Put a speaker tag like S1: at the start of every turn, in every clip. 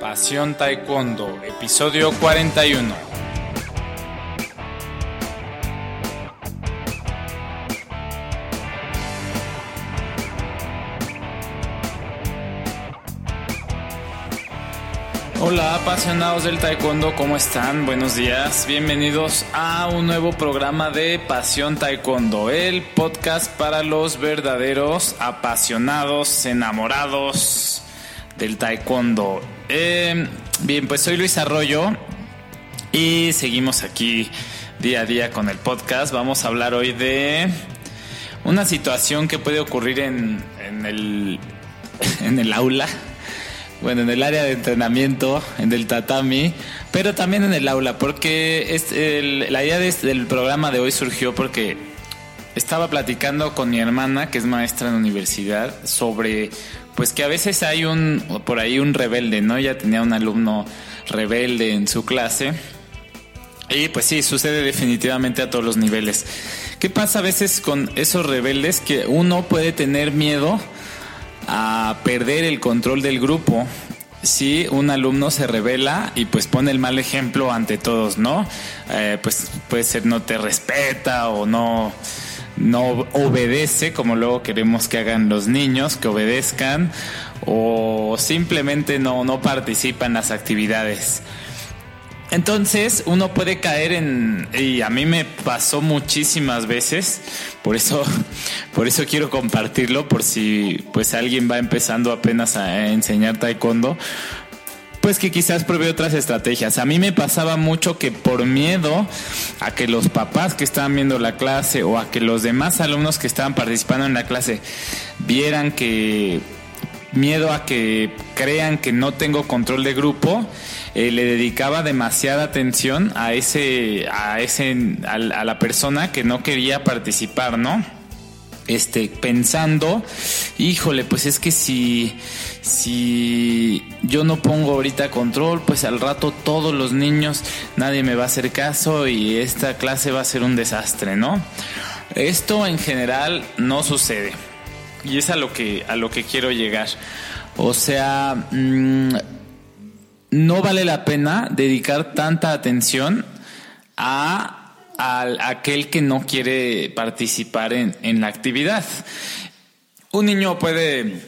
S1: Pasión Taekwondo, episodio 41. Hola apasionados del taekwondo, ¿cómo están? Buenos días, bienvenidos a un nuevo programa de Pasión Taekwondo, el podcast para los verdaderos apasionados, enamorados del taekwondo. Eh, bien, pues soy Luis Arroyo y seguimos aquí día a día con el podcast. Vamos a hablar hoy de una situación que puede ocurrir en, en el, en el aula bueno, en el área de entrenamiento, en el tatami, pero también en el aula, porque es la idea del programa de hoy surgió porque estaba platicando con mi hermana, que es maestra en universidad, sobre pues que a veces hay un por ahí un rebelde, ¿no? Ella tenía un alumno rebelde en su clase. Y pues sí, sucede definitivamente a todos los niveles. ¿Qué pasa a veces con esos rebeldes que uno puede tener miedo a perder el control del grupo si un alumno se revela y pues pone el mal ejemplo ante todos, ¿no? Eh, pues puede ser no te respeta o no, no obedece como luego queremos que hagan los niños, que obedezcan o simplemente no, no participa en las actividades. Entonces uno puede caer en y a mí me pasó muchísimas veces, por eso por eso quiero compartirlo por si pues alguien va empezando apenas a enseñar taekwondo, pues que quizás pruebe otras estrategias. A mí me pasaba mucho que por miedo a que los papás que estaban viendo la clase o a que los demás alumnos que estaban participando en la clase vieran que miedo a que crean que no tengo control de grupo, eh, le dedicaba demasiada atención a ese, a ese, a, la persona que no quería participar, ¿no? Este, pensando, híjole, pues es que si, si yo no pongo ahorita control, pues al rato todos los niños, nadie me va a hacer caso y esta clase va a ser un desastre, ¿no? Esto en general no sucede. Y es a lo que, a lo que quiero llegar. O sea, mmm, no vale la pena dedicar tanta atención a, aquel que no quiere participar en, la actividad. Un niño puede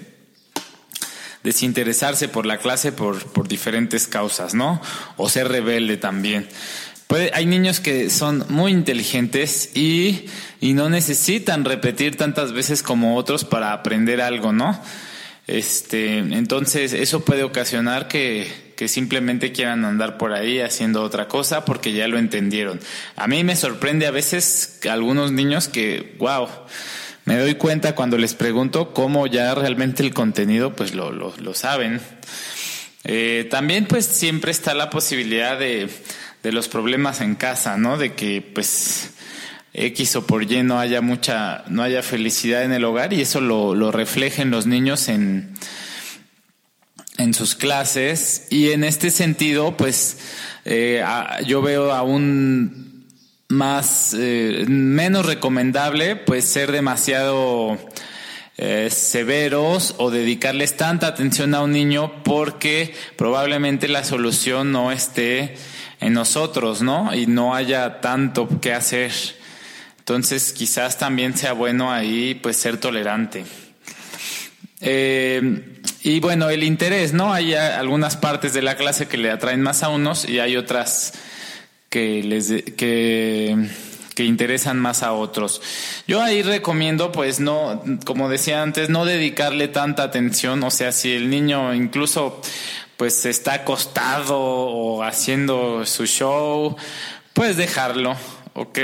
S1: desinteresarse por la clase por, por diferentes causas, ¿no? O ser rebelde también. Puede, hay niños que son muy inteligentes y, y no necesitan repetir tantas veces como otros para aprender algo, ¿no? Este, entonces eso puede ocasionar que, que simplemente quieran andar por ahí haciendo otra cosa porque ya lo entendieron. A mí me sorprende a veces algunos niños que, wow, me doy cuenta cuando les pregunto cómo ya realmente el contenido pues lo, lo, lo saben. Eh, también pues siempre está la posibilidad de, de los problemas en casa, ¿no? De que pues X o por Y no haya mucha, no haya felicidad en el hogar y eso lo, lo reflejen los niños en, en sus clases y en este sentido, pues eh, yo veo aún más, eh, menos recomendable, pues ser demasiado eh, severos o dedicarles tanta atención a un niño porque probablemente la solución no esté en nosotros, ¿no? Y no haya tanto que hacer. Entonces quizás también sea bueno ahí pues ser tolerante. Eh, y bueno, el interés, ¿no? Hay algunas partes de la clase que le atraen más a unos y hay otras que les que, que interesan más a otros. Yo ahí recomiendo, pues no, como decía antes, no dedicarle tanta atención. O sea, si el niño incluso pues está acostado o haciendo su show, pues dejarlo, ¿ok?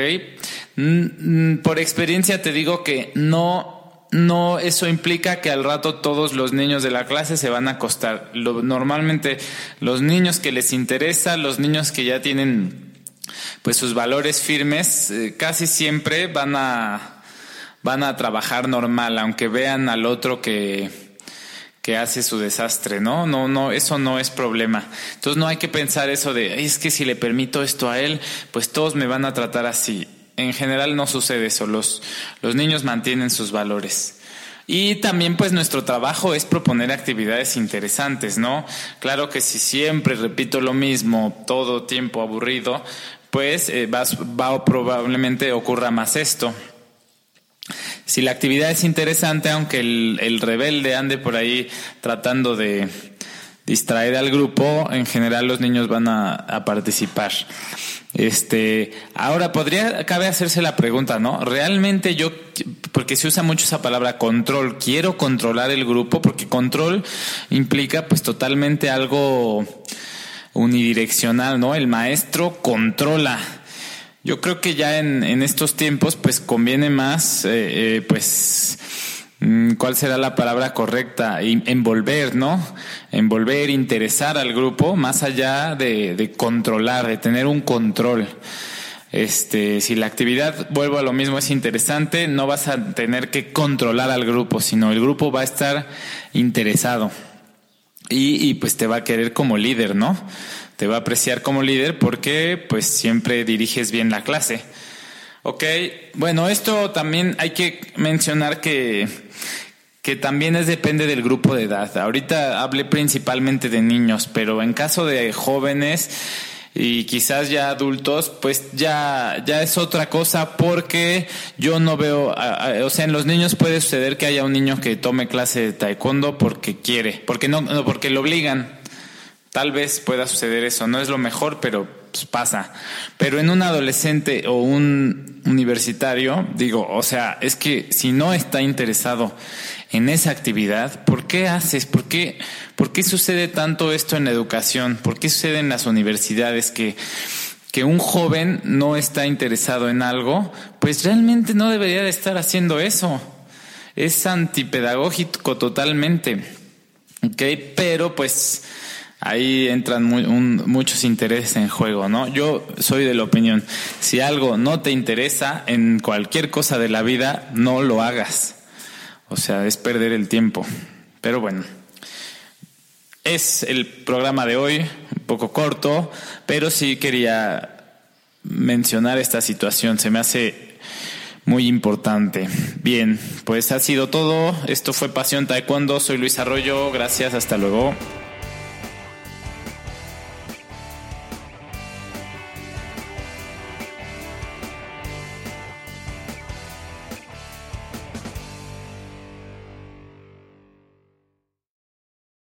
S1: Por experiencia te digo que no no eso implica que al rato todos los niños de la clase se van a acostar. normalmente los niños que les interesa, los niños que ya tienen pues sus valores firmes, eh, casi siempre van a van a trabajar normal, aunque vean al otro que que hace su desastre, ¿no? No, no, eso no es problema. Entonces no hay que pensar eso de, es que si le permito esto a él, pues todos me van a tratar así en general no sucede eso. Los, los niños mantienen sus valores. Y también pues nuestro trabajo es proponer actividades interesantes, ¿no? Claro que si siempre repito lo mismo, todo tiempo aburrido, pues eh, va, va probablemente ocurra más esto. Si la actividad es interesante, aunque el, el rebelde ande por ahí tratando de distraer al grupo, en general los niños van a, a participar. Este, ahora podría, cabe hacerse la pregunta, ¿no? Realmente yo, porque se usa mucho esa palabra control, quiero controlar el grupo, porque control implica pues totalmente algo unidireccional, ¿no? El maestro controla. Yo creo que ya en, en estos tiempos pues conviene más, eh, eh, pues, ¿Cuál será la palabra correcta? Envolver, ¿no? Envolver, interesar al grupo, más allá de, controlar, de tener un control. Este, si la actividad, vuelvo a lo mismo, es interesante, no vas a tener que controlar al grupo, sino el grupo va a estar interesado. Y, y pues te va a querer como líder, ¿no? Te va a apreciar como líder porque pues siempre diriges bien la clase. Ok, bueno, esto también hay que mencionar que, que también es depende del grupo de edad. Ahorita hablé principalmente de niños, pero en caso de jóvenes y quizás ya adultos, pues ya, ya es otra cosa porque yo no veo, o sea, en los niños puede suceder que haya un niño que tome clase de taekwondo porque quiere, porque no, no porque lo obligan. Tal vez pueda suceder eso, no es lo mejor, pero pues, pasa. Pero en un adolescente o un universitario, digo, o sea, es que si no está interesado en esa actividad, ¿por qué haces? ¿Por qué, por qué sucede tanto esto en la educación? ¿Por qué sucede en las universidades que, que un joven no está interesado en algo? Pues realmente no debería de estar haciendo eso. Es antipedagógico totalmente. ¿Ok? Pero pues ahí entran muchos intereses en juego, ¿no? Yo soy de la opinión, si algo no te interesa en cualquier cosa de la vida, no lo hagas. O sea, es perder el tiempo. Pero bueno, es el programa de hoy, un poco corto, pero sí quería mencionar esta situación, se me hace muy importante. Bien, pues ha sido todo. Esto fue Pasión Taekwondo. Soy Luis Arroyo. Gracias. Hasta luego.